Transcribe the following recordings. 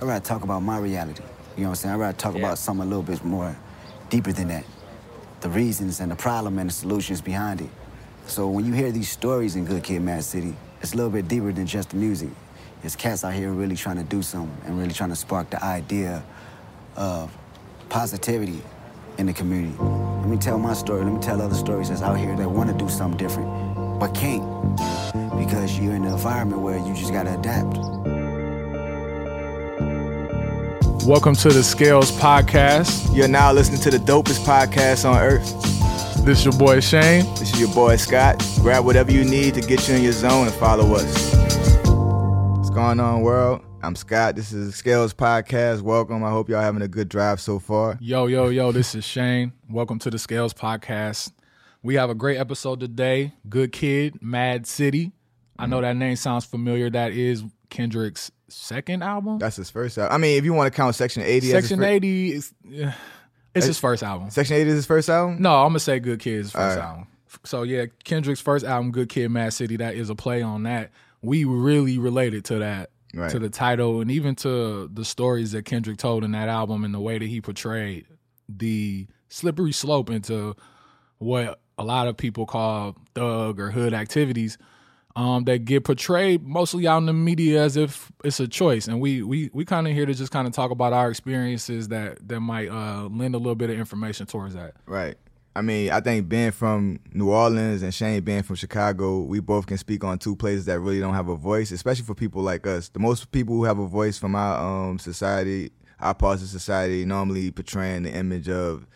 I'd rather talk about my reality. You know what I'm saying? I'd rather talk Yeah. about something a little bit more deeper than that. The reasons and the problem and the solutions behind it. So when you hear these stories in Good Kid, Mad City, it's a little bit deeper than just the music. It's cats out here really trying to do something and really trying to spark the idea of positivity in the community. Let me tell my story. Let me tell other stories that's out here that want to do something different, but can't because you're in an environment where you just gotta adapt. Welcome to the Scales Podcast. You're now listening to the dopest podcast on earth. This is your boy Shane. This is your boy Scott. Grab whatever you need to get you in your zone and follow us. What's going on, world? I'm Scott. This is Scales Podcast. Welcome. I hope y'all having a good drive so far. Yo, yo, yo, this is Shane. Welcome to the Scales Podcast. We have a great episode today. Good Kid, Mad City. I know mm. that name sounds familiar. That is Kendrick's second album. That's his first album. I mean, if you want to count Section 80 as his Section fir- 80 is yeah, it's his first album. Section 80 is his first album? No, I'm gonna say Good Kid's first right. album. So yeah, Kendrick's first album, Good Kid, Mad City. That is a play on that. We really related to that, Right. to the title, and even to the stories that Kendrick told in that album, and the way that he portrayed the slippery slope into what a lot of people call thug or hood activities. Um, that get portrayed mostly out in the media as if it's a choice, and we we we kind of here to just kind of talk about our experiences that that might uh, lend a little bit of information towards that. Right. I mean, I think being from New Orleans and Shane being from Chicago, we both can speak on two places that really don't have a voice, especially for people like us. The most people who have a voice from our um, society, our parts of society, normally portraying the image of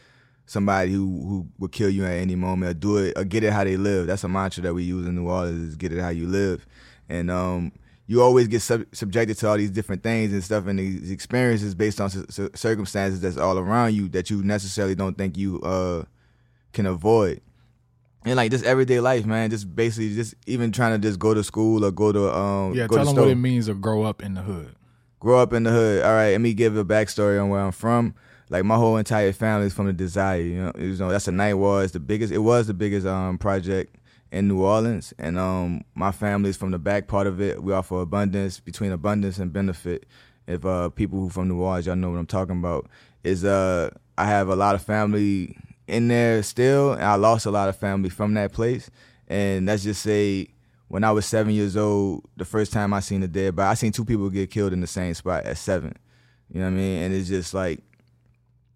somebody who who would kill you at any moment or do it or get it how they live. That's a mantra that we use in New Orleans: is get it how you live. And um, you always get sub- subjected to all these different things and stuff and these experiences based on c- circumstances that's all around you that you necessarily don't think you uh can avoid. And like just everyday life, man, just basically just even trying to just go to school or go to um Yeah, go tell to them store. what it means to grow up in the hood. grow up in the hood. All right, let me give a backstory on where I'm from. Like my whole entire family is from the Desire. You know, you know that's a Ninth Ward. It's the biggest. It was the biggest um project in New Orleans, and um my family is from the back part of it. We offer abundance between abundance and benefit. If uh people who from New Orleans, y'all know what I'm talking about. Is uh I have a lot of family in there still, and I lost a lot of family from that place. And let's just say when I was seven years old, the first time I seen a dead body, I seen two people get killed in the same spot at seven. You know what I mean? And it's just like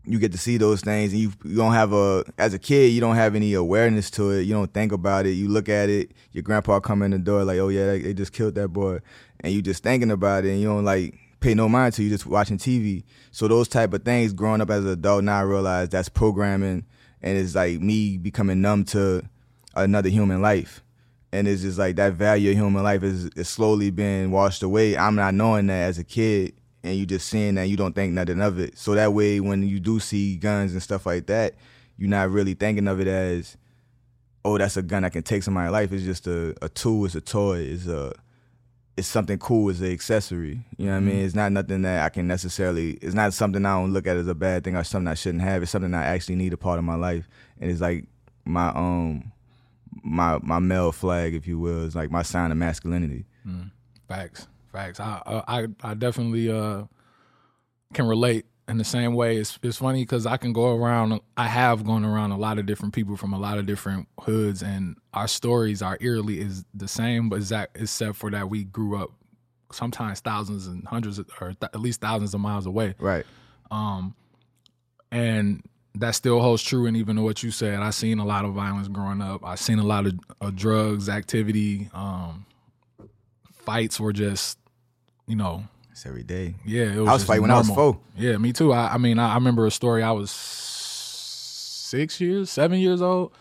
you get to see those things, and you you don't have a as a kid, you don't have any awareness to it. You don't think about it. You look at it. Your grandpa come in the door like, oh yeah, they, just killed that boy, and you just thinking about it, and you don't like pay no mind to you just watching TV. So those type of things, growing up as an adult, now I realize that's programming, and it's like me becoming numb to another human life and it's just like that value of human life is, is slowly being washed away. I'm not knowing that as a kid, and you just seeing that you don't think nothing of it. So that way, when you do see guns and stuff like that, you're not really thinking of it as, oh, that's a gun that can take somebody's life. It's just a, a tool. It's a toy. It's a it's something cool. It's an accessory. You know what I mean? It's not nothing that I can necessarily. It's not something I don't look at as a bad thing or something I shouldn't have. It's something I actually need a part of my life, and it's like my um my my male flag, if you will, is like my sign of masculinity. Facts, facts. I I I definitely uh can relate in the same way. It's it's funny because I can go around. I have gone around a lot of different people from a lot of different hoods, and our stories are eerily is the same, but exact except for that we grew up sometimes thousands and hundreds of, or th- at least thousands of miles away. Right. Um, and that still holds true. And even what you said, I seen a lot of violence growing up. I seen a lot of, of drugs activity. Um, fights were just, you know, It's every day. yeah. It was I was fighting when I was four. Yeah, me too. I, I mean, I, I remember a story. I was six years, seven years old.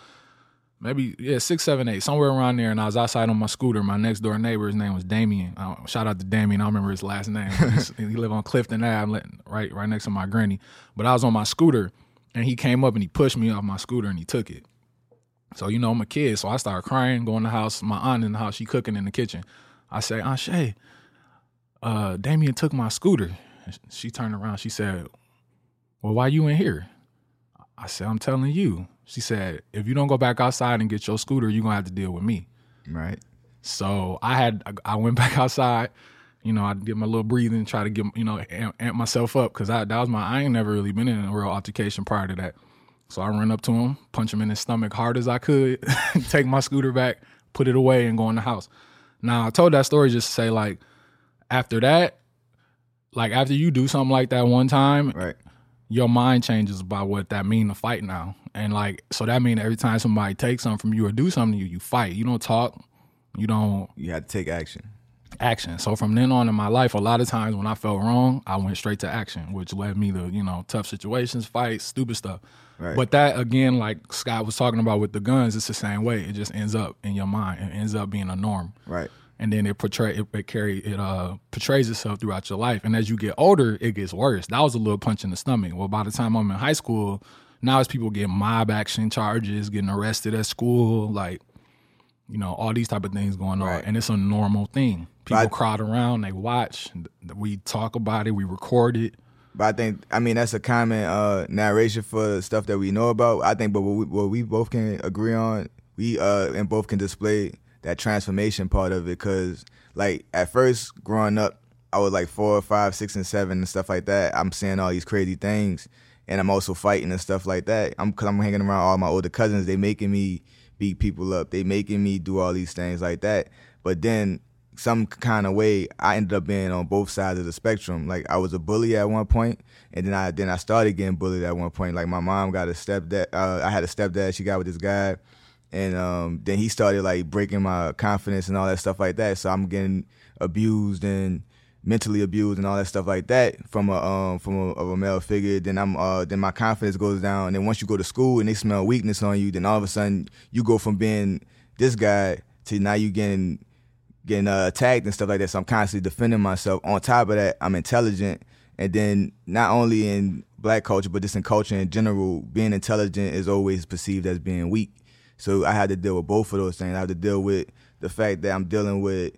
Maybe yeah, six, seven, eight, somewhere around there. And I was outside on my scooter. My next door neighbor, his name was Damien. Uh, shout out to Damien. I don't remember his last name. He lived on Clifton Ave, right, right next to my granny. But I was on my scooter, and he came up and he pushed me off my scooter and he took it. So you know I'm a kid, so I started crying. going to the house. My aunt in the house. She cooking in the kitchen. I say, Aunt Shay, uh, Damien took my scooter. She turned around. She said, Well, why you in here? I said, I'm telling you. She said, If you don't go back outside and get your scooter, you're gonna have to deal with me. Right. So I had I went back outside, you know, I'd get my little breathing, try to get, you know, amp, amp myself up because that was my, I ain't never really been in a real altercation prior to that. So I run up to him, punch him in his stomach hard as I could, take my scooter back, put it away, and go in the house. Now, I told that story just to say, like, after that, like, after you do something like that one time, Right. your mind changes about what that mean to fight now. And like, so that mean every time somebody takes something from you or do something to you, you fight. You don't talk. You don't You have to take action. action. So from then on in my life, a lot of times when I felt wrong, I went straight to action, which led me to, you know, tough situations, fights, stupid stuff. Right. But that again, like Scott was talking about with the guns, it's the same way. It just ends up in your mind. It ends up being a norm Right. And then it portray it, it carry it uh portrays itself throughout your life. And as you get older, it gets worse. That was a little punch in the stomach. Well, by the time I'm in high school, now it's people getting mob action charges, getting arrested at school, like you know all these type of things going on, Right. and it's a normal thing. People But- crowd around, they watch, we talk about it, we record it. But I think I mean that's a common uh, narration for stuff that we know about. I think, but what we, what we both can agree on, we uh and both can display that transformation part of it. Cause like at first growing up, I was like four, five, six, and seven and stuff like that. I'm seeing all these crazy things, and I'm also fighting and stuff like that. I'm I'm hanging around all my older cousins. They making me beat people up. They making me do all these things like that. But then some kind of way I ended up being on both sides of the spectrum. Like I was a bully at one point, and then I then I started getting bullied at one point. Like my mom got a stepdad. Uh, I had a stepdad. She got with this guy, and um, then he started like breaking my confidence and all that stuff like that. So I'm getting abused and mentally abused and all that stuff like that from a um from a, of a male figure. Then I'm uh then my confidence goes down. And then once you go to school and they smell weakness on you, then all of a sudden you go from being this guy to now you getting getting uh, attacked and stuff like that. So I'm constantly defending myself. On top of that, I'm intelligent, and then not only in black culture, but just in culture in general, being intelligent is always perceived as being weak. So I had to deal with both of those things. I had to deal with the fact that I'm dealing with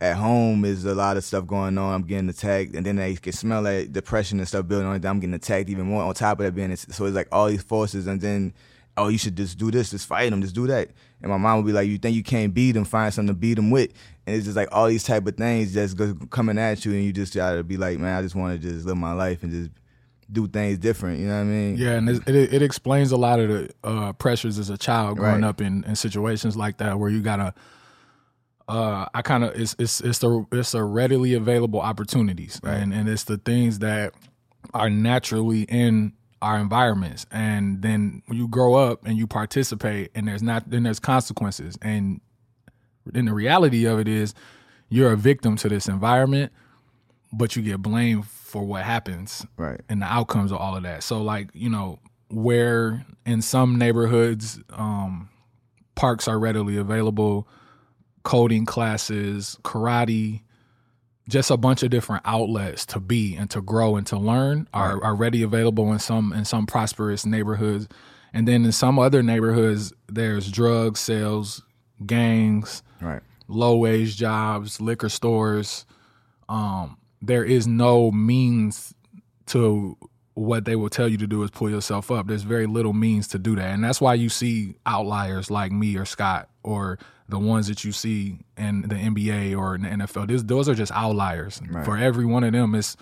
at home is a lot of stuff going on. I'm getting attacked, and then I can smell that depression and stuff building on it. I'm getting attacked even more. On top of that, being so it's like all these forces, and then oh, you should just do this, just fight them, just do that. And my mom would be like, you think you can't beat them? Find something to beat them with. And it's just like all these type of things just coming at you, and you just gotta be like, man, I just want to just live my life and just do things different. You know what I mean? Yeah, and it, it, it explains a lot of the uh, pressures as a child growing Right. up in, in situations like that where you gotta. Uh, I kind of it's it's it's the it's the readily available opportunities, and and it's the things that are naturally in our environments, and then when you grow up and you participate, and there's not then there's consequences, and then the reality of it is you're a victim to this environment, but you get blamed for what happens Right. and the outcomes of all of that. So like, you know, where in some neighborhoods um parks are readily available, coding classes, karate, just a bunch of different outlets to be and to grow and to learn are, are ready available in some in some prosperous neighborhoods. And then in some other neighborhoods there's drug sales, gangs, Right. low wage jobs, liquor stores. Um, there is no means to what they will tell you to do is pull yourself up. There's very little means to do that. And that's why you see outliers like me or Scott or the ones that you see in the NBA or in the NFL. This, those are just outliers. For every one of them, it's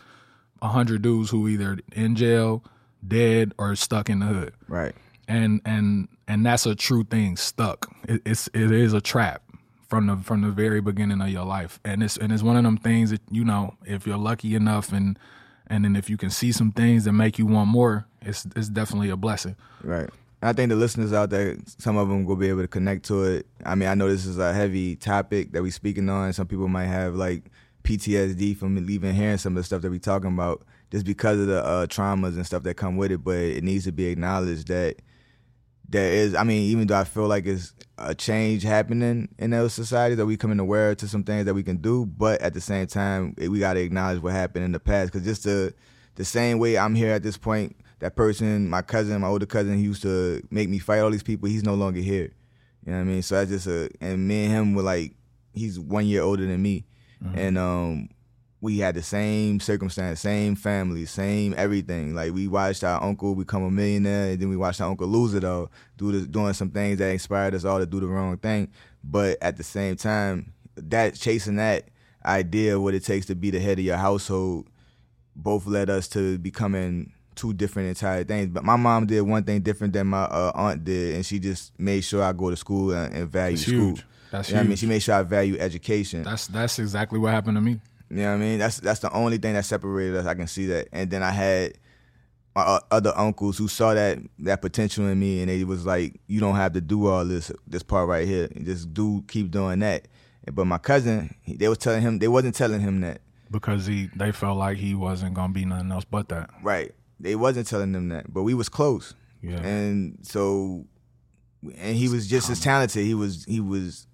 a hundred dudes who either in jail, dead, or stuck in the hood Right. and and and that's a true thing stuck it, it's it is a trap from the from the very beginning of your life and it's and it's one of them things that you know if you're lucky enough and and then if you can see some things that make you want more it's it's definitely a blessing Right. I think the listeners out there, some of them will be able to connect to it. I mean, I know this is a heavy topic that we're speaking on. Some people might have like PTSD from even hearing some of the stuff that we're talking about, just because of the uh, traumas and stuff that come with it. But it needs to be acknowledged that there is. I mean, even though I feel like it's a change happening in those societies that we coming aware to some things that we can do, but at the same time, eh, we got to acknowledge what happened in the past. Because just the the same way I'm here at this point, that person, my cousin, my older cousin, he used to make me fight all these people. He's no longer here. You know what I mean? So that's just a and me and him were like he's one year older than me, and um we had the same circumstance, same family, same everything. Like we watched our uncle become a millionaire, and then we watched our uncle lose it all, do the, doing some things that inspired us all to do the wrong thing. But at the same time, that chasing that, idea of what it takes to be the head of your household both led us to becoming two different entire things. But my mom did one thing different than my uh, aunt did, and she just made sure I go to school and, and value That's school. huge. That's You know what I mean? She made sure I value education. That's that's exactly what happened to me. You know what I mean? That's that's the only thing that separated us. I can see that. And then I had my uh, other uncles who saw that that potential in me, and they was like, "You don't have to do all this this part right here. Just do keep doing that." But my cousin, they was telling him they wasn't telling him that. because he they felt like he wasn't gonna be nothing else but that. Right. They wasn't telling them that, but we was close. Yeah. And so and he was just as talented. He was he was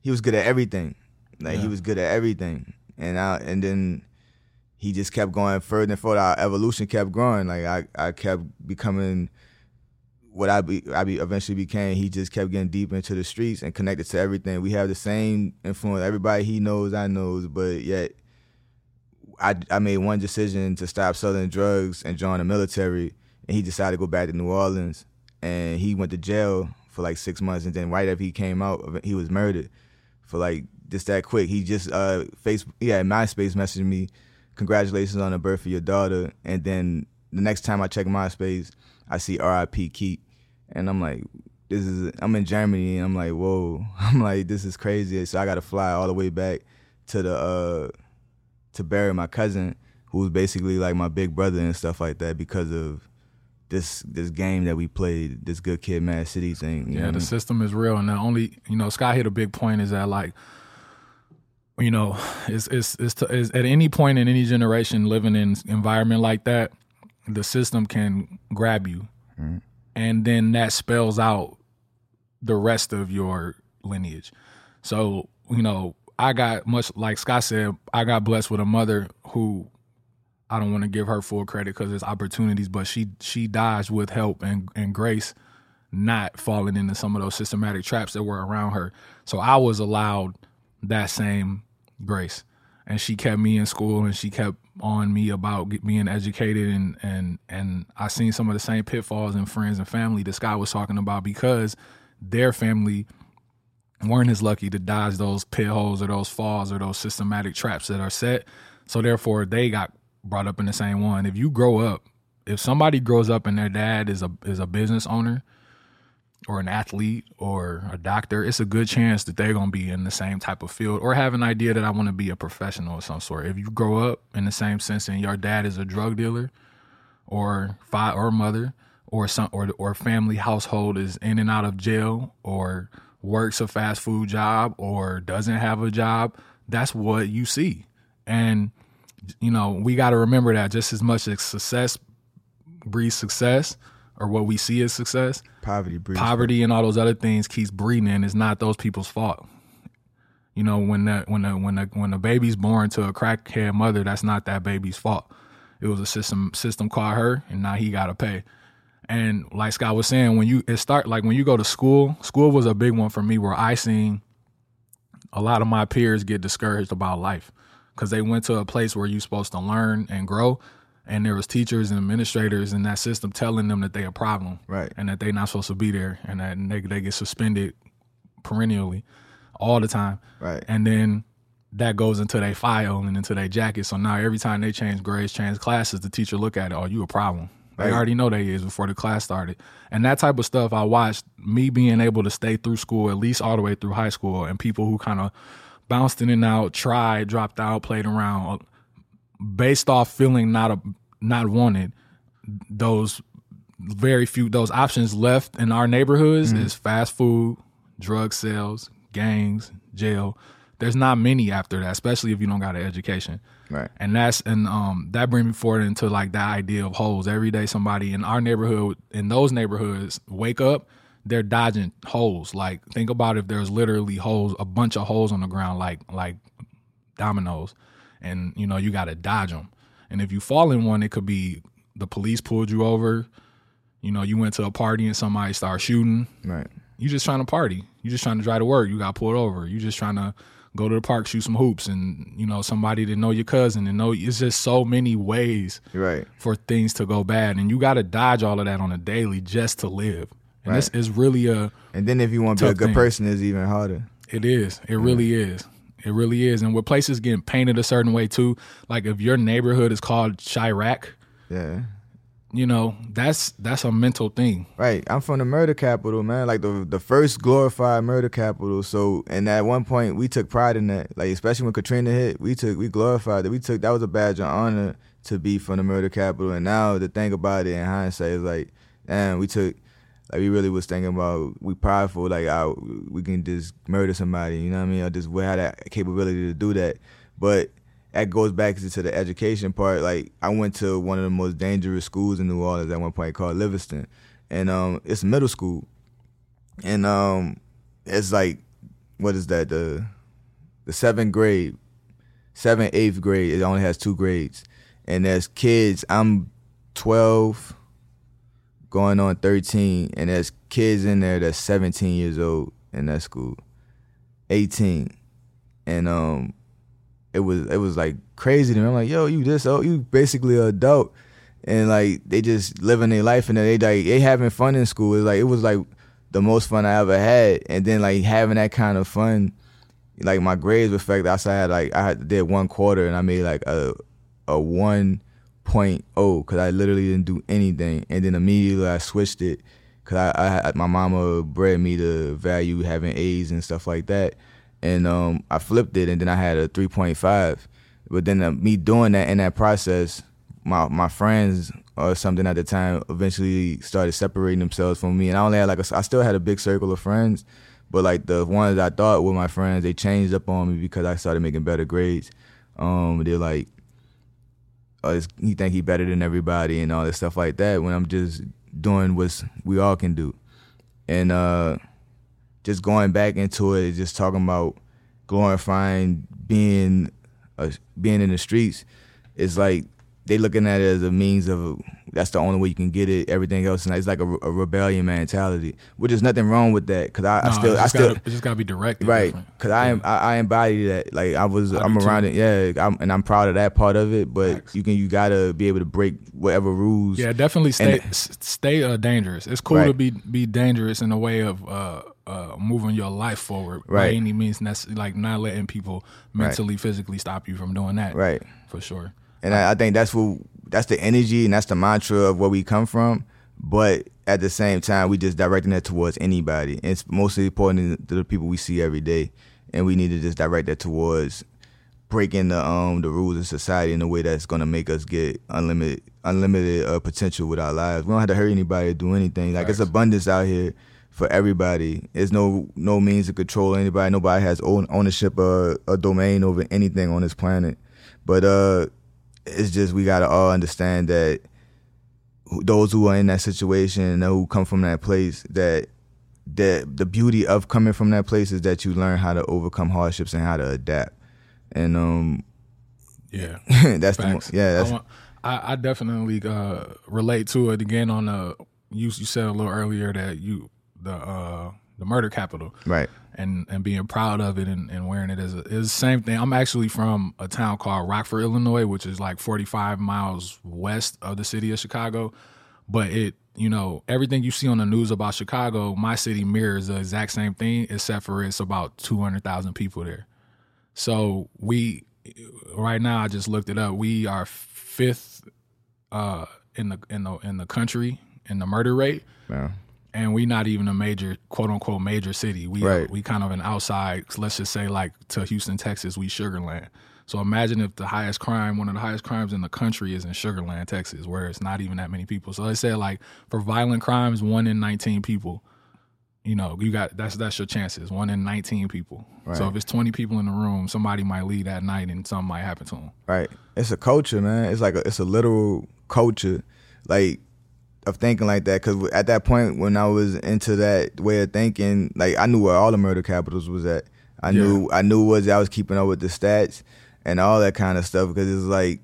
he was good at everything. Like he was good at everything. And I and then he just kept going further and further. Our evolution kept growing. Like I, I kept becoming what I be I be eventually became. He just kept getting deep into the streets and connected to everything. We have the same influence. Everybody he knows, I knows, but yet I, I made one decision to stop selling drugs and join the military, and he decided to go back to New Orleans, and he went to jail for like six months, and then right after he came out, he was murdered for like just that quick. He just uh Facebook, he had MySpace messaged me, congratulations on the birth of your daughter, and then the next time I check MySpace, I see R.I.P. Keep, and I'm like. This is I'm in Germany and I'm like, whoa. I'm like, this is crazy. So I gotta fly all the way back to the uh to bury my cousin, who was basically like my big brother and stuff like that, because of this this game that we played, this good kid, Mad City thing. you Yeah, I the mean? system is real, and the only you know, Scott hit a big point is that like, you know, it's it's it's, to, it's at any point in any generation living in environment like that, the system can grab you, mm-hmm. and then that spells out the rest of your lineage. So you know, I got much like Scott said, I got blessed with a mother who I don't want to give her full credit because there's opportunities, but she she dodged with help and, and grace, not falling into some of those systematic traps that were around her. So I was allowed that same grace, and she kept me in school and she kept on me about being educated and and and I seen some of the same pitfalls in friends and family that Scott was talking about because their family weren't as lucky to dodge those pit holes or those falls or those systematic traps that are set. So therefore, they got brought up in the same one. If you grow up, if somebody grows up and their dad is a is a business owner or an athlete or a doctor, it's a good chance that they're gonna be in the same type of field or have an idea that I want to be a professional of some sort. If you grow up in the same sense and your dad is a drug dealer or father or mother or some or or family household is in and out of jail or works a fast food job or doesn't have a job, that's what you see. And you know, we got to remember that just as much as success breeds success or what we see as success, poverty breeds poverty and all those other things keeps breeding and it's not those people's fault. You know, when the when the when the when the baby's born to a crackhead mother, that's not that baby's fault. It was a system system caught her and now he gotta pay. And like Scott was saying, when you it start like when you go to school, school was a big one for me where I seen a lot of my peers get discouraged about life because they went to a place where you're supposed to learn and grow and there was teachers and administrators in that system telling them that they a problem. Right. and that they not supposed to be there. And that they, they get suspended perennially all the time. Right. and then that goes into their file and into their jacket. So now every time they change grades change classes the teacher look at it oh you a problem. They already know they is before the class started. And that type of stuff i watched me being able to stay through school at least all the way through high school and people who kind of bounced in and out tried dropped out played around based off feeling not a, not wanted those very few those options left in our neighborhoods is fast food drug sales gangs jail. There's not many after that especially if you don't got an education. Right. and that's and um that brings me forward into like the idea of holes. Every day somebody in our neighborhood in those neighborhoods wake up they're dodging holes. Like think about if there's literally holes a bunch of holes on the ground like like dominoes and you know you got to dodge them and if you fall in one it could be the police pulled you over you know you went to a party and somebody started shooting Right. you just trying to party. You just trying to drive to work. You got pulled over. You just trying to go to the park, shoot some hoops, and you know somebody to know your cousin and know. It's just so many ways right. for things to go bad, and you got to dodge all of that on a daily just to live. And this Right. is really a. And then if you want to be a good thing. person, it's even harder. It is. It really is. It really is. And with places getting painted a certain way too, like if your neighborhood is called Chiraq, Yeah. you know, that's that's a mental thing. Right. I'm from the murder capital, man. Like the the first glorified murder capital. So and at one point we took pride in that. Like especially when Katrina hit, we took we glorified it. We took that was a badge of honor to be from the murder capital. And now the thing about it in hindsight is like, damn, we took like we really was thinking about we prideful like I, we can just murder somebody, you know what I mean? Or just we had that capability to do that. But that goes back to the education part. Like I went to one of the most dangerous schools in New Orleans at one point called Livingston, and um, it's middle school, and um, it's like what is that the the seventh grade, seventh eighth grade. It only has two grades, and as kids. I'm twelve, going on thirteen, and there's kids in there that's seventeen years old in that school, eighteen, and um it was it was like crazy to me. I'm like, yo, you this oh you basically an adult, and like they just living their life and they like they having fun in school. It's like it was like the most fun I ever had, and then like having that kind of fun, like my grades reflect. I had like I had did one quarter and I made like a a one point oh because I literally didn't do anything, and then immediately I switched it because I, I my mama bred me to value having A's and stuff like that and um, I flipped it, and then I had a 3.5. But then uh, me doing that in that process, my my friends or something at the time eventually started separating themselves from me, and I only had like a, I still had a big circle of friends, but like the ones I thought were my friends, they changed up on me because I started making better grades. Um, they're like, oh, he think he better than everybody and all this stuff like that. When I'm just doing what we all can do, and uh just going back into it, just talking about glorifying being uh, being in the streets, it's like they looking at it as a means of that's the only way you can get it. Everything else, and it's like a, a rebellion mentality, which is nothing wrong with that. Cause I, No, I still, I just still, gotta, just gotta be directed. right? Cause I am, I, I embody that. Like I was, I I'm around too. it. Yeah, I'm, and I'm proud of that part of it. But Facts. you can, you gotta be able to break whatever rules. Yeah, definitely stay And- stay uh, dangerous. It's cool to be be dangerous in a way of uh, uh, moving your life forward by Right. any means necessary. Like not letting people mentally, physically stop you from doing that. Right. For sure. And I, I think that's what that's the energy and that's the mantra of where we come from. But at the same time, we just directing that towards anybody. And it's mostly important to the people we see every day, and we need to just direct that towards breaking the um the rules of society in a way that's gonna make us get unlimited unlimited uh, potential with our lives. We don't have to hurt anybody or do anything. Like it's abundance out here for everybody. There's no no means to control anybody. Nobody has own ownership or a domain over anything on this planet. But uh, it's just we gotta all understand that those who are in that situation and who come from that place that that the beauty of coming from that place is that you learn how to overcome hardships and how to adapt. And um, Yeah. that's the Facts. yeah I, that's want- I, I definitely uh, relate to it again. On the you you said a little earlier that you the uh, the murder capital right and and being proud of it and, and wearing it as a is the same thing. I'm actually from a town called Rockford, Illinois, which is like 45 miles west of the city of Chicago. But it, you know, everything you see on the news about Chicago, my city mirrors the exact same thing, except for it's about 200,000 people there. So we, right now, I just looked it up. We are fifth uh, in the in the in the country in the murder rate yeah and we not even a major quote unquote major city. We uh, Right. we kind of an outside. Let's just say like to Houston, Texas, we Sugarland. So imagine if the highest crime, one of the highest crimes in the country, is in Sugarland, Texas, where it's not even that many people. So they said like for violent crimes, one in nineteen people. You know, you got that's that's your chances. One in nineteen people. So if it's twenty people in the room, somebody might leave that night and something might happen to them. Right. It's a culture, man. It's like a, it's a literal culture, like of thinking like that. Because at that point, when I was into that way of thinking, like I knew where all the murder capitals was at. I knew I knew was I was keeping up with the stats and all that kind of stuff. Because it's like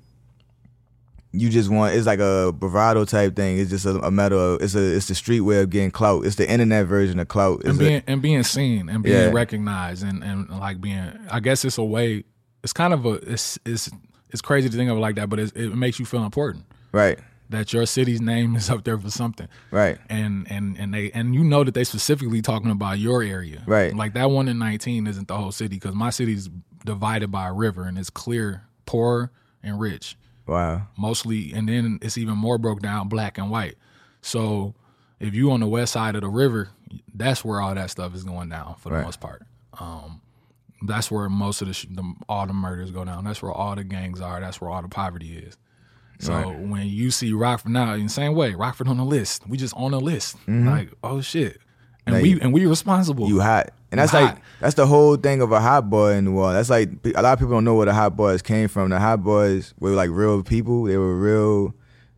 you just want it's like a bravado type thing. It's just a, a matter of it's a it's the street way of getting clout. It's the internet version of clout. It's and a- being and being seen and being Yeah. recognized and, and like being I guess it's a way it's kind of a it's it's it's crazy to think of it like that, but it's, it makes you feel important right, that your city's name is up there for something. right, And and and they and you know that they specifically talking about your area, Right. Like that one in nineteen isn't the whole city because my city's divided by a river, and it's clear poor and rich Wow. mostly and then it's even more broke down black and white so if you on the west side of the river that's where all that stuff is going down for the Right. most part um, that's where most of the, sh- the all the murders go down that's where all the gangs are that's where all the poverty is so Right. when you see rockford now in the same way rockford on the list we just on the list mm-hmm. like oh shit and Now we and we responsible You hot. And that's You like that's the whole thing of a hot boy in New Orleans. That's like a lot of people don't know where the hot boys came from. The hot boys were like real people. They were real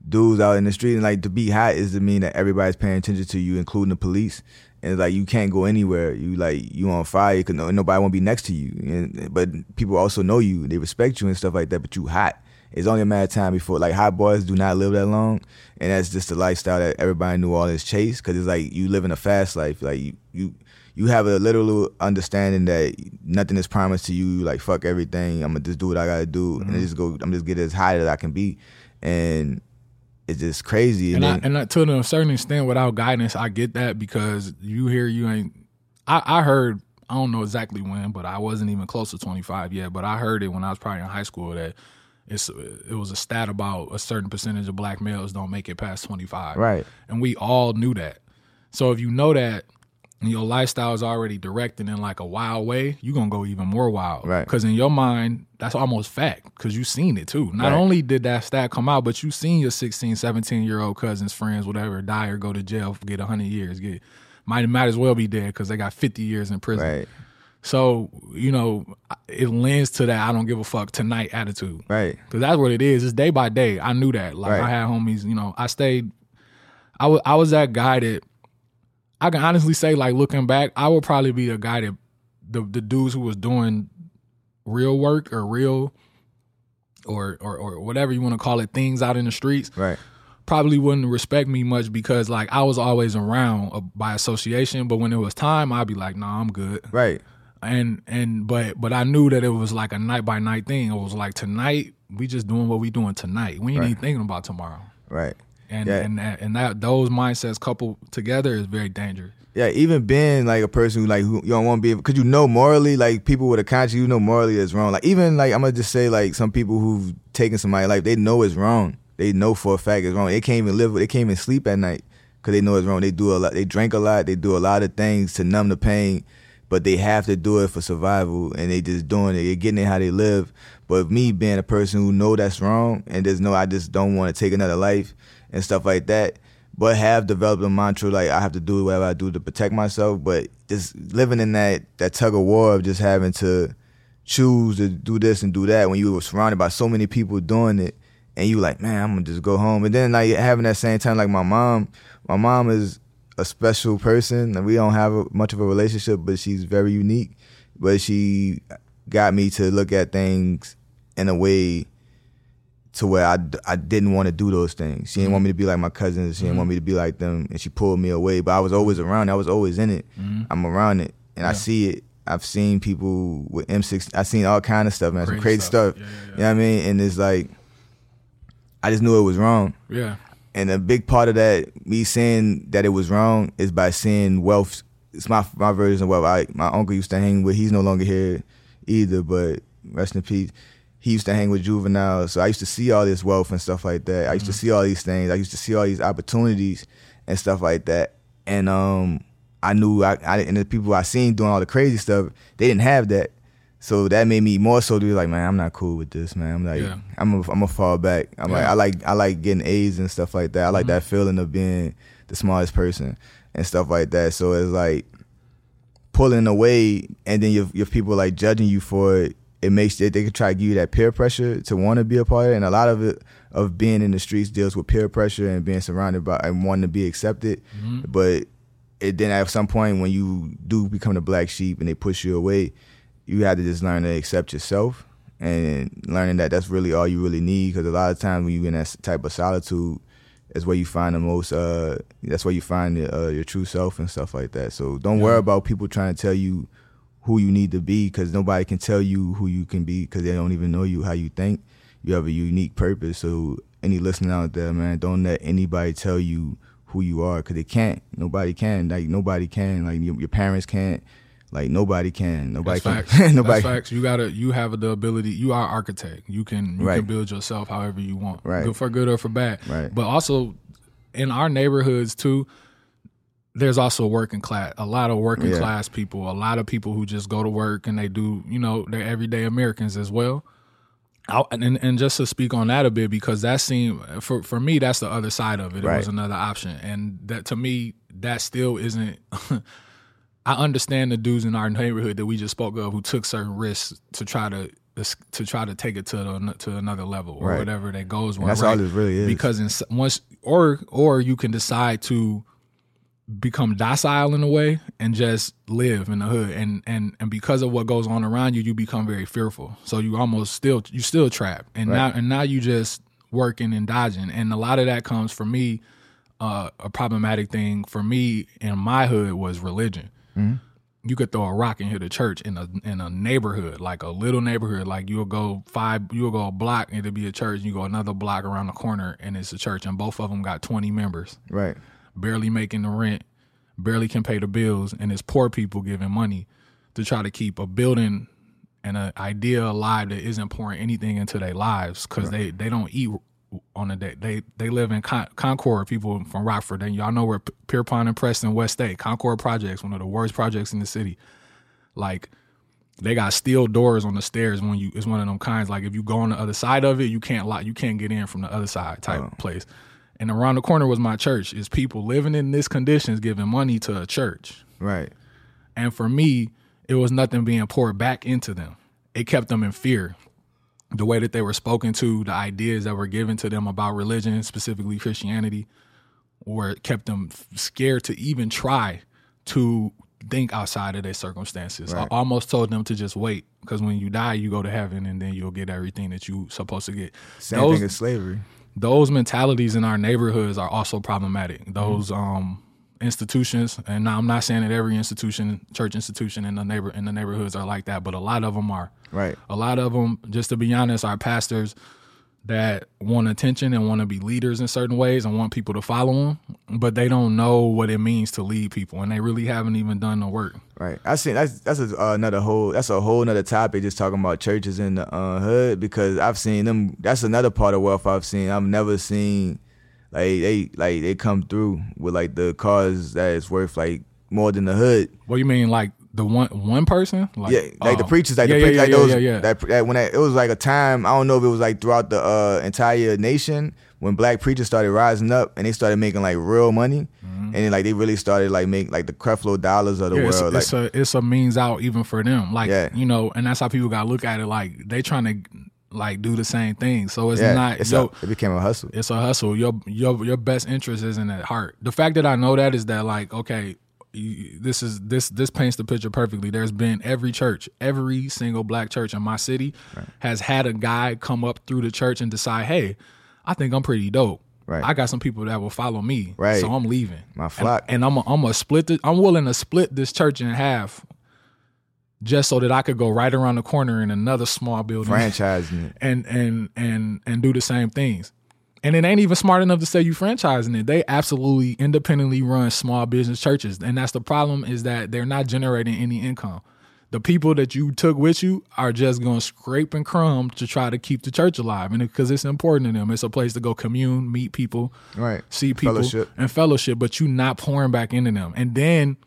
dudes out in the street. And like to be hot is to mean that everybody's paying attention to you, including the police. And like you can't go anywhere. You like you on fire because no, nobody won't be next to you. And, but people also know you. They respect you and stuff like that. But you hot. It's only a matter of time before like hot boys do not live that long, and that's just the lifestyle that everybody in New Orleans chase. Because it's like you living a fast life. Like you you you have a literal understanding that nothing is promised to you. Like fuck everything. I'm gonna just do what I gotta do, Mm-hmm. and just go. I'm just get as high as I can be, and it's just crazy. and I, then- and to a certain extent, without guidance, I get that because you hear you ain't. I, I heard I don't know exactly when, but I wasn't even close to twenty five yet. But I heard it when I was probably in high school that it's it was a stat about a certain percentage of black males don't make it past twenty five. Right. and we all knew that. So if you know that. And your lifestyle is already directed in like a wild way, you're gonna go even more wild. Right. Because in your mind, that's almost fact because you've seen it too. Not Right. only did that stat come out, but you've seen your 16, 17 year old cousins, friends, whatever, die or go to jail, get 100 years, get might might as well be dead because they got 50 years in prison. right. So, you know, it lends to that I don't give a fuck tonight attitude. Right. Because that's what it is. It's day by day. I knew that. Like Right. I had homies, you know, I stayed, I was, I was that guy that I can honestly say, like looking back, I would probably be a guy that the, the dudes who was doing real work or real or, or, or whatever you want to call it, things out in the streets, Right. probably wouldn't respect me much because like I was always around uh, by association. But when it was time, I'd be like, nah, I'm good Right. And and but but I knew that it was like a night by night thing. It was like tonight we just doing what we doing tonight. We ain't Right. even thinking about tomorrow. Right. And Yeah. and that, and that those mindsets coupled together is very dangerous. Yeah, even being like a person who like who you don't want to be because you know morally like people with a conscience you know morally is wrong. Like even like I'm gonna just say like some people who've taken somebody's life they know it's wrong. They know for a fact it's wrong. They can't even live. They can't even sleep at night because they know it's wrong. They do a lot. They drink a lot. They do a lot of things to numb the pain, but they have to do it for survival, and they just doing it. They're getting it how they live. But me being a person who know that's wrong and there's no, I just don't want to take another life and stuff like that but have developed a mantra like I have to do whatever I do to protect myself. But just living in that that tug of war of just having to choose to do this and do that when you were surrounded by so many people doing it, and you like, man, I'm gonna just go home. And then like having that same time, like my mom, my mom is a special person, and we don't have a, much of a relationship, but she's very unique. But she got me to look at things in a way to where I, I didn't want to do those things. She didn't want me to be like my cousins. She didn't want me to be like them, and she pulled me away. But I was always around. I was always in it. Mm-hmm. I'm around it, and I see it. I've seen people with M6. I've seen all kind of stuff, man. Some Crazy crazy stuff. stuff. Yeah, yeah, yeah. You know what I mean? And it's like, I just knew it was wrong. Yeah. And a big part of that, me saying that it was wrong, is by seeing wealth. It's my my version of wealth. I, my uncle used to hang with. He's no longer here either, but rest in peace. He used to hang with juveniles, so I used to see all this wealth and stuff like that. I used to see all these things. I used to see all these opportunities and stuff like that. And um, I knew I, I and the people I seen doing all the crazy stuff, they didn't have that. So that made me more so be like, man, I'm not cool with this, man. I'm like, Yeah. I'm a, I'm gonna fall back. I'm like, I like I like getting A's and stuff like that. I like mm-hmm. that feeling of being the smartest person and stuff like that. So it's like pulling away, and then your your people like judging you for it. It makes it they can try to give you that peer pressure to want to be a part of it, and a lot of it of being in the streets deals with peer pressure and being surrounded by and wanting to be accepted. Mm-hmm. But it then at some point when you do become the black sheep and they push you away, you have to just learn to accept yourself and learning that that's really all you really need. Because a lot of times when you're in that type of solitude, is where you find the most. Uh, that's where you find the, uh, your true self and stuff like that. So don't worry about people trying to tell you who you need to be, because nobody can tell you who you can be, because they don't even know you how you think. You have a unique purpose. So any listener out there, man, don't let anybody tell you who you are, because they can't. Nobody can. Like nobody can. Like your, your parents can't. Like nobody can. Nobody That's can. facts. nobody. That's facts. You gotta. You have the ability. You are architect. You can. You Right. can build yourself however you want. Right. Good for good or for bad. Right. But also, in our neighborhoods too, there's also working class. A lot of working Yeah. class people. A lot of people who just go to work and they do. You know, they're everyday Americans as well. I, and and just to speak on that a bit because that seemed for for me that's the other side of it. It was another option, and that to me that still isn't. I understand the dudes in our neighborhood that we just spoke of who took certain risks to try to to try to take it to the, to another level or Right. whatever that goes. With, that's right? all it really is. Because in, once or or you can decide to become docile in a way and just live in the hood and and and because of what goes on around you you become very fearful so you almost still you still trapped and now and now you just working and dodging and a lot of that comes for me uh, a problematic thing for me in my hood was religion you could throw a rock and hit a church in a in a neighborhood, like a little neighborhood. Like you'll go five, you'll go a block and it'll be a church. You go another block around the corner and it's a church, and both of them got twenty members, Right. barely making the rent, barely can pay the bills, and it's poor people giving money to try to keep a building and an idea alive that isn't pouring anything into their lives because they they don't eat on a day. They they live in Con- Concord. People from Rockford, and y'all know where P- Pierpont and Preston, West State, Concord projects, one of the worst projects in the city. Like they got steel doors on the stairs when you. It's one of them kinds. Like if you go on the other side of it, you can't lock. You can't get in from the other side type oh. place. And around the corner was my church. Is people living in this conditions giving money to a church. Right. And for me, it was nothing being poured back into them. It kept them in fear. The way that they were spoken to, the ideas that were given to them about religion, specifically Christianity, or kept them scared to even try to think outside of their circumstances. I almost told them to just wait because when you die, you go to heaven and then you'll get everything that you're supposed to get. Same Those- thing as slavery. those mentalities in our neighborhoods are also problematic. Those um, institutions, and now I'm not saying that every institution, church institution in the neighbor in the neighborhoods are like that, but a lot of them are. Right. A lot of them, just to be honest, are pastors that want attention and want to be leaders in certain ways and want people to follow them, but they don't know what it means to lead people, and they really haven't even done the work. Right. I seen that's that's a, uh, another whole that's a whole another topic just talking about churches in the uh, hood because I've seen them. That's another part of wealth I've seen. I've never seen like they like they come through with like the cars that is worth like more than the hood. What do you mean, like the one one person? Like, Yeah, like the oh. preachers, like yeah, the yeah, preachers, yeah, like those. yeah, yeah. That, that when that, it was like a time. I don't know if it was like throughout the uh, entire nation when black preachers started rising up and they started making like real money, and then like they really started like make like the Creflo dollars of the Mm-hmm. Yeah, it's, like it's a it's a means out even for them. Like Yeah. you know, and that's how people got to look at it. Like they trying to like do the same thing. So it's yeah, not it's yo, a, it became a hustle. it's a hustle. Your your your best interest isn't at heart. The fact that I know that is that like okay, you- this is this this paints the picture perfectly. There's been every church, every single black church in my city has had a guy come up through the church and decide, hey, I think I'm pretty dope. Right. I got some people that will follow me. Right. So I'm leaving. My And- flock. And, I'm a, I'm a split. It, I'm willing to split this church in half, just so that I could go right around the corner in another small building Franchising it. and and and and do the same things. And it ain't even smart enough to say you franchising it. They absolutely independently run small business churches, and that's the problem is that they're not generating any income. The people that you took with you are just going to scrape and crumb to try to keep the church alive, and because it's important to them, it's a place to go commune, meet people, Right. see people, Fellowship. and fellowship. But you not pouring back into them, and then,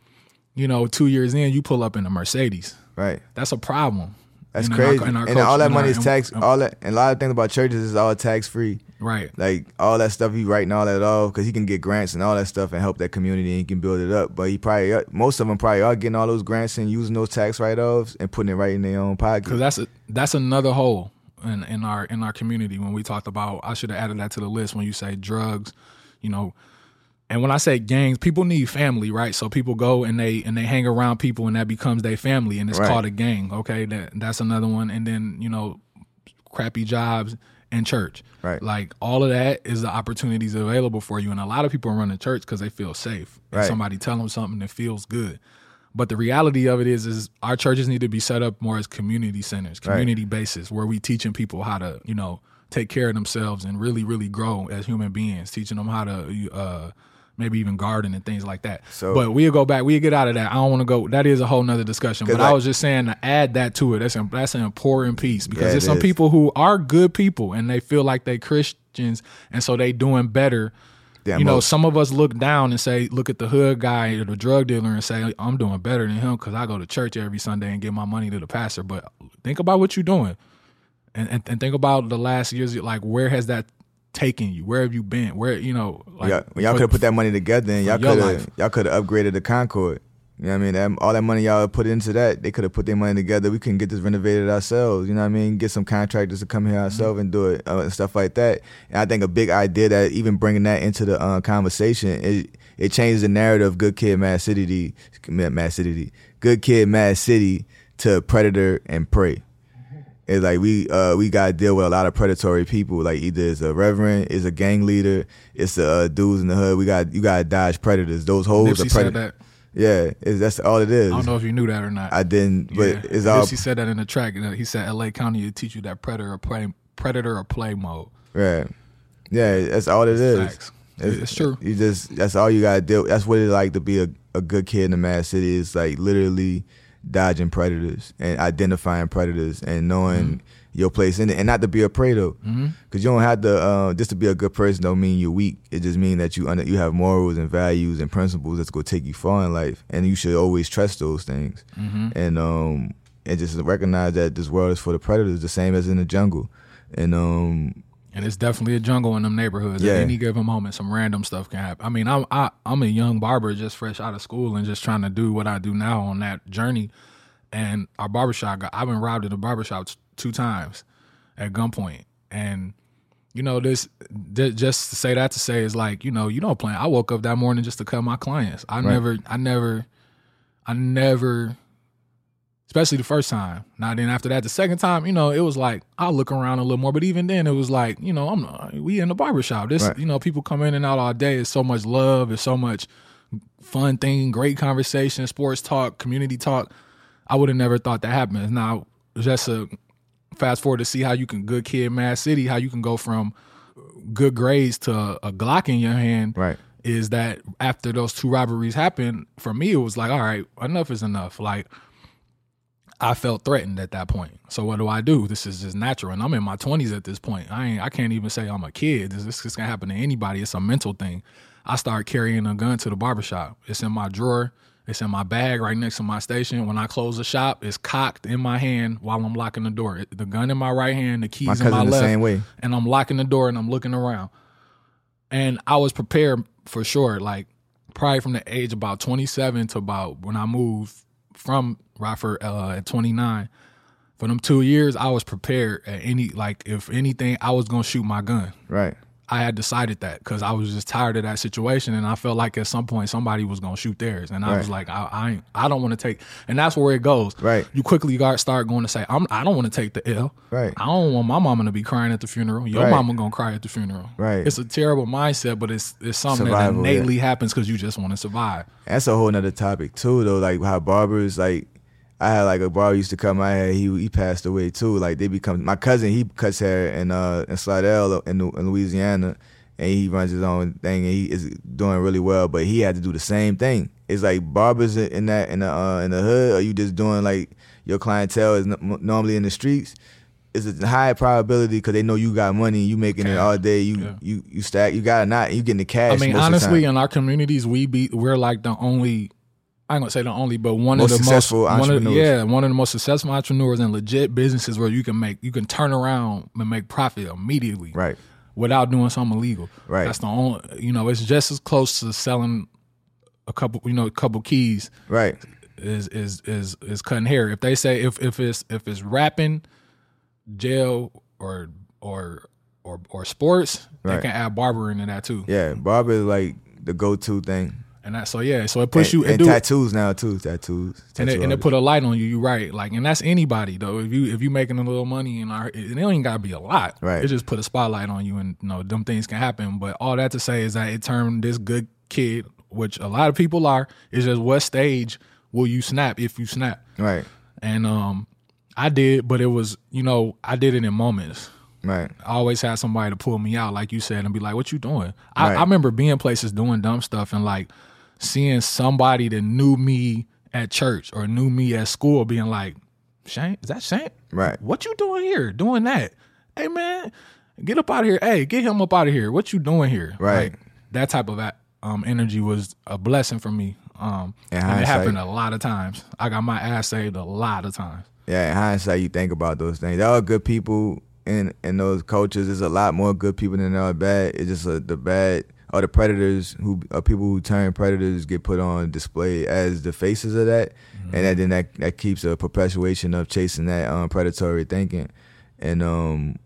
you know, two years in, you pull up in a Mercedes. Right. That's a problem. That's in crazy. our and all that money our- is tax. all that and a lot of things about churches is all tax free. Right. Like all that stuff he writing all that off because he can get grants and all that stuff and help that community and he can build it up. But he probably uh, most of them probably are getting all those grants and using those tax write offs and putting it right in their own pocket. because that's a, that's another hole in, in our in our community when we talked about I should have added that to the list when you say drugs, you know. And when I say gangs, people need family, right? So people go and they and they hang around people and that becomes their family and it's Right. called a gang. Okay, that that's another one. And then you know, crappy jobs and church. Right. Like all of that is the opportunities available for you. And a lot of people run to church because they feel safe. Right. somebody tell them something that feels good. But the reality of it is, is our churches need to be set up more as community centers, Right. community bases, where we teaching people how to, you know, take care of themselves and really, really grow as human beings. Teaching them how to, uh, maybe even garden and things like that. So- but we'll go back. We'll get out of that. I don't want to go. That is a whole nother discussion. But I was just saying to add that to it. That's an, that's an important piece because Yeah, there's some is. people who are good people and they feel like they Christians and so they doing better. You know, most- some of us look down and say, look at the hood guy or the drug dealer and say, I'm doing better than him because I go to church every Sunday and give my money to the pastor. But think about what you're doing, and, and and think about the last years. Like, where has that taken you? Where have you been? Where you know, like y'all, y'all could have put that money together and y'all could have y'all could have upgraded the Concord. You know what I mean? That, all that money y'all put into that, they could have put their money together. We can get this renovated ourselves. You know what I mean? Get some contractors to come here ourselves and do it uh, and stuff like that. And I think a big idea that even bringing that into the uh, conversation it it changes the narrative of Good Kid, Mad City, Mad City, Good Kid, Mad City to Predator and Prey. It's like we uh we gotta deal with a lot of predatory people. Like either it's a reverend, it's a gang leader, it's the uh, dudes in the hood. We got you gotta dodge predators. Those hoes Nipsey are predators. Yeah, it's, that's all it is. I don't know if you knew that or not. I didn't, but Yeah. it's all Nipsey said that in the track. that He said L.A. County will teach you that predator or play predator or play mode. right. Yeah, that's all it is. Facts. It's true. You just that's all you gotta do. That's what it's like to be a, a good kid in the mad city. It's like literally dodging predators and identifying predators and knowing Mm-hmm. your place in it, and not to be a prey though, because you don't have to. Uh, just to be a good person don't mean you're weak. It just means that you under, you have morals and values and principles that's gonna take you far in life, and you should always trust those things. Mm-hmm. And um and just recognize that this world is for the predators, the same as in the jungle. And um And it's definitely a jungle in them neighborhoods. Yeah. At any given moment, some random stuff can happen. I mean, I'm I, I'm a young barber, just fresh out of school, and just trying to do what I do now on that journey. And our barbershop, got, I've been robbed at a barbershop t- two times at gunpoint. And you know, this th- just to say that to say is like, you know, you don't plan. I woke up that morning just to cut my clients. I never, I never, I never especially the first time. Now then after that, the second time, you know, it was like I'll look around a little more. But even then, it was like, you know, I'm we in the barbershop. This, Right. you know, people come in and out all day. It's so much love. It's so much fun thing, great conversation, sports talk, community talk. I would have never thought that happened. Now, just a fast forward to see how you can good kid, Mad City, how you can go from good grades to a Glock in your hand Right. is that after those two robberies happened, for me it was like, all right, enough is enough. Like I felt threatened at that point. So what do I do? This is just natural, and I'm in my 20s at this point. I ain't, I can't even say I'm a kid. This, this is gonna happen to anybody. It's a mental thing. I start carrying a gun to the barbershop. It's in my drawer. It's in my bag right next to my station. When I close the shop, it's cocked in my hand while I'm locking the door. The gun in my right hand, the keys My in my left, same way. and I'm locking the door and I'm looking around. And I was prepared for sure. Like probably from the age about 27 to about when I moved from Rockford uh, at 29. For them two years, I was prepared at any like if anything, I was gonna shoot my gun. Right. I had decided that because I was just tired of that situation, and I felt like at some point somebody was gonna shoot theirs, and I was like, I, I, I don't want to take, and that's where it goes. Right. You quickly got start going to say, I'm, I don't want to take the L. Right. I don't want my mama to be crying at the funeral. Your Right. mama gonna cry at the funeral. Right. It's a terrible mindset, but it's it's something Survival, that yeah. innately happens because you just want to survive. That's a whole nother topic too, though. Like how barbers, like I had like a barber used to cut my hair. He he passed away too. Like they become my cousin. He cuts hair in uh in Slidell in, in Louisiana, and he runs his own thing. And he is doing really well. But he had to do the same thing. It's like barbers in that in the uh, in the hood. Are you just doing like your clientele is n- normally in the streets? It's a high probability because they know you got money. You making it all day. You Yeah. you you stack. You got a not. You getting the cash. I mean, most of the honestly, in our communities, we be we're like the only. I ain't gonna say the only, but one Most of the most one of, entrepreneurs. yeah, one of the most successful entrepreneurs and legit businesses where you can make you can turn around and make profit immediately, right. Without doing something illegal, Right. That's the only, you know, it's just as close to selling a couple, you know, a couple keys Right. is is is is cutting hair. If they say if if it's if it's rapping, jail or or or or sports, Right. they can add barber into that too. Yeah, barber is like the go-to thing. And that so yeah, so it puts and, you it and do, tattoos now too. Tattoos, and it, and it put a light on you. You right, like, and that's anybody though. If you if you making a little money and our, it don't even gotta be a lot. Right. It just put a spotlight on you, and you know, them things can happen. But all that to say is that it turned this good kid, which a lot of people are, is just what stage will you snap if you snap? right. And um, I did, but it was you know I did it in moments. Right. I always had somebody to pull me out, like you said, and be like, "What you doing?" I, Right. I remember being places doing dumb stuff and like seeing somebody that knew me at church or knew me at school, being like, "Shane, is that Shane? Right. What you doing here? Doing that? Hey man, get up out of here. Hey, get him up out of here. What you doing here? Right. Like, that type of um, energy was a blessing for me. Um, and it happened a lot of times. I got my ass saved a lot of times. Yeah, in hindsight, you think about those things. There are good people in in those cultures. There's a lot more good people than there are bad. It's just uh the bad or the predators who are people who turn predators get put on display as the faces of that, and then that that keeps a perpetuation of chasing that um, predatory thinking, and um,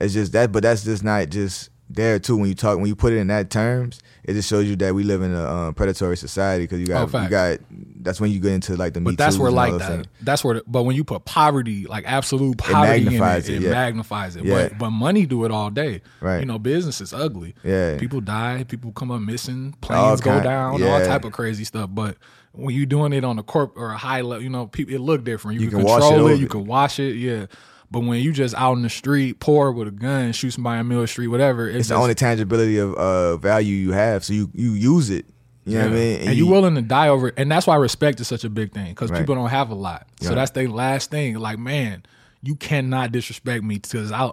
it's just that. But that's just not just there too. When you talk, when you put it in that terms, it just shows you that we live in a um, predatory society because you got Oh, you got. That's when you get into like the Me But that's where like that. things. That's where. The, but when you put poverty, like absolute poverty, magnifies in it, it, it yeah. magnifies it. Yeah. But but money do it all day. Right. You know, business is ugly. Yeah. People die. People come up missing. Planes go down. All type of crazy stuff. But when you doing it on a corp or a high level, you know, people it look different. You, You can, can it control it. You can wash it. Yeah. But when you just out in the street, poor with a gun, shoot somebody in Mill Street, whatever, it's, it's the only tangibility of uh, value you have. So you you use it. You know what I Yeah. mean? And, you willing to die over it. And that's why respect is such a big thing because Right. people don't have a lot. So Yeah. that's their last thing. Like, man, you cannot disrespect me because I,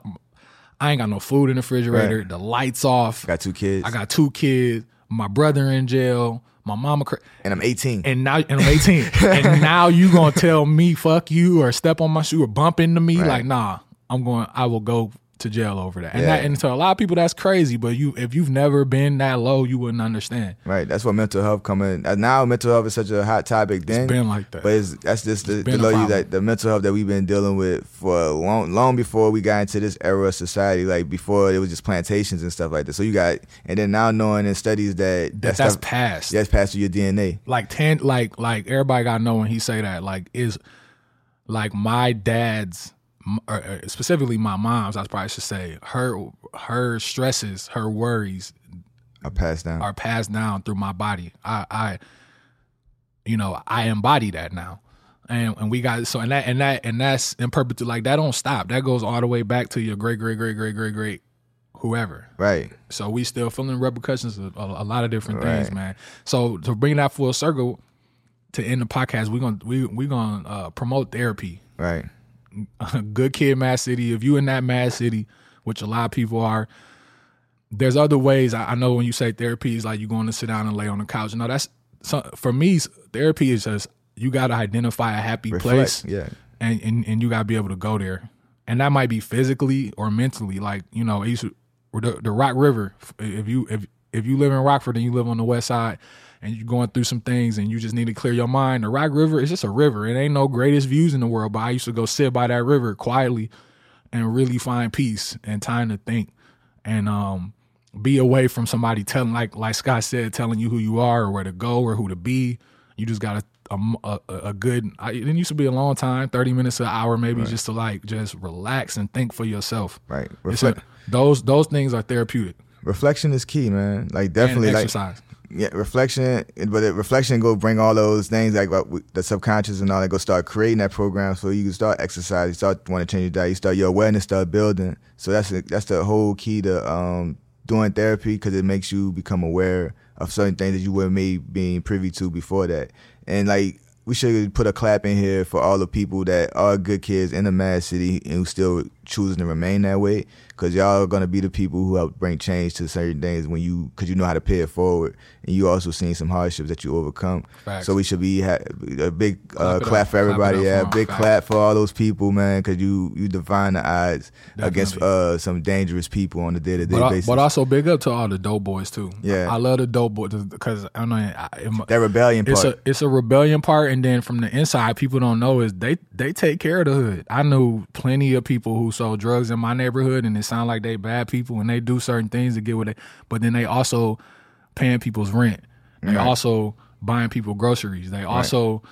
I ain't got no food in the refrigerator. Right. The lights off. got two kids. I got two kids. My brother in jail. My mama. Cra- and I'm 18. and now, and I'm 18. and now you gonna tell me fuck you or step on my shoe or bump into me? Right. Like, nah. I'm going. I will go to jail over that. And Yeah. that, and to a lot of people, that's crazy. But you, if you've never been that low, you wouldn't understand. right. That's what mental health coming. Uh, now mental health is such a hot topic. Then been like that. But it's, that's just the, been to a know you that the mental health that we've been dealing with for long, long before we got into this era of society. Like before, it was just plantations and stuff like that. So you got, and then now knowing in studies that That that that's stuff, past. that's passed through your DNA. like ten like like everybody got to know when he say that like is like my dad's specifically my mom's I probably should say her her stresses her worries I passed down. are passed down through my body I I you know I embody that now and and we got so and that and that and that's in perpetuity like that don't stop that goes all the way back to your great great great great great great whoever right. so we still feeling repercussions of a, a lot of different things, man. So to bring that full circle to end the podcast, we're gonna we we gonna uh, promote therapy. Right. Good kid, Mad City. If you in that Mad City, which a lot of people are, there's other ways. I, know when you say therapy is like you going to sit down and lay on the couch. No, that's so, for me. Therapy is just you got to identify a happy place Yeah. and, and and you gotta be able to go there. And that might be physically or mentally. Like you know, to, the, the Rock River. If you if if you live in Rockford and you live on the west side, and you're going through some things and you just need to clear your mind, the Rock River is just a river. It ain't no greatest views in the world, but I used to go sit by that river quietly and really find peace and time to think and um be away from somebody telling like like Scott said telling you who you are or where to go or who to be. You just got a a, a, a good. I, it used to be a long time, thirty minutes to an hour, maybe just to like just relax and think for yourself. Right. A- those those things are therapeutic. reflection is key, man. Like definitely, like exercise. Yeah, reflection. But it, reflection go bring all those things like the subconscious and all that. Go start creating that program so you can start exercising, start want to change your diet, you start your awareness, start building. So that's that's the whole key to um, doing therapy because it makes you become aware of certain things that you were maybe being privy to before that. And like we should put a clap in here for all the people that are good kids in the mad city and who still choosing to remain that way because y'all are going to be the people who help bring change to certain things when you because you know how to pay it forward and you also seen some hardships that you overcome Facts. so we should be ha- a big uh, Clap clap for everybody up yeah for big Facts. clap for all those people man because you you define the odds against uh, some dangerous people on a day-to-day But, al- basis but also big up to all the dope boys too. Yeah. I, I love the dope boys because I know I, it- that rebellion it's part a it's a rebellion part, and then from the inside, people don't know is they they take care of the hood. I knew plenty of people who sold drugs in my neighborhood, and it sound like they bad people, and they do certain things to get what they. But then they also paying people's rent. They also buying people groceries. They also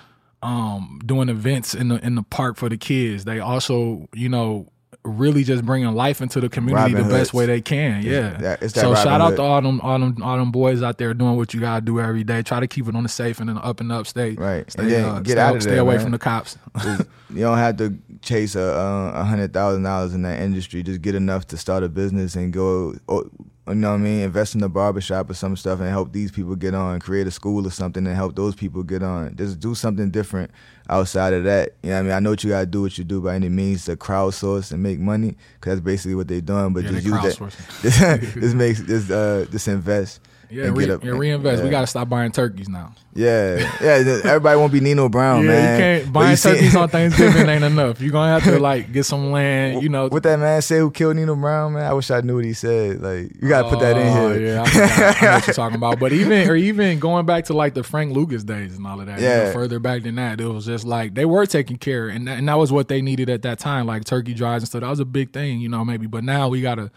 um doing events in the in the park for the kids. They also you know really just bringing life into the community Robin the best way they can. Yeah. that- it's that so Robin shout out Hood. to all them, all them, all them boys out there doing what you gotta do every day. Try to keep it on the safe and in the up and upstate. Right. Stay, And then uh, get stay, out of stay there, away man. from the cops. You don't have to chase a uh, hundred thousand dollars in that industry. Just get enough to start a business and go. oh, You know what I mean? Invest in a barbershop or some stuff and help these people get on. Create a school or something and help those people get on. Just do something different outside of that. You know what I mean? I know what you gotta do what you do by any means to crowdsource and make money because that's basically what they're doing. But Yeah, just use that. Just, just makes just uh just invest. Yeah, and re- up- yeah, reinvest. We yeah. gotta stop buying turkeys now. Yeah, yeah. Everybody won't be Nino Brown, yeah, man. you can't buying you see- turkeys on Thanksgiving ain't enough. You're gonna have to like get some land, you know. What that man said who killed Nino Brown, man? I wish I knew what he said. Like, you gotta put that in Oh, here. Yeah, I. I know what you're talking about. But even or even going back to like the Frank Lucas days and all of that. you know, Yeah. further back than that, it was just like they were taking care, and that, and that was what they needed at that time, like turkey drives and stuff. That was a big thing, you know, maybe. But now we gotta.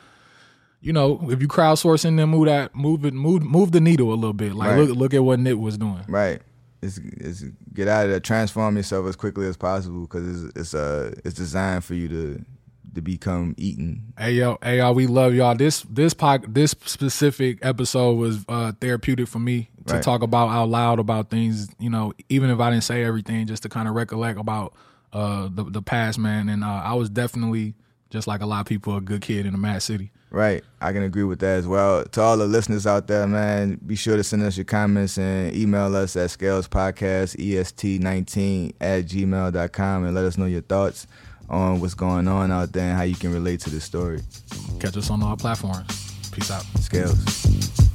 You know, if you crowdsourcing, then move that, move it, move, move the needle a little bit. Like, Right. look, look at what Nip was doing. Right. It's, it's get out of there, transform yourself as quickly as possible because it's it's uh it's designed for you to to become eaten. Hey yo, hey y'all, we love y'all. This this pod, this specific episode was uh, therapeutic for me to Right. talk about out loud about things. You know, even if I didn't say everything, just to kind of recollect about uh, the the past, man. And uh, I was definitely just like a lot of people, a good kid in a mad city. Right. I can agree with that as well. To all the listeners out there, man, be sure to send us your comments and email us at Scales Podcast, EST19 at gmail.com and let us know your thoughts on what's going on out there and how you can relate to this story. Catch us on all platforms. Peace out. Scales.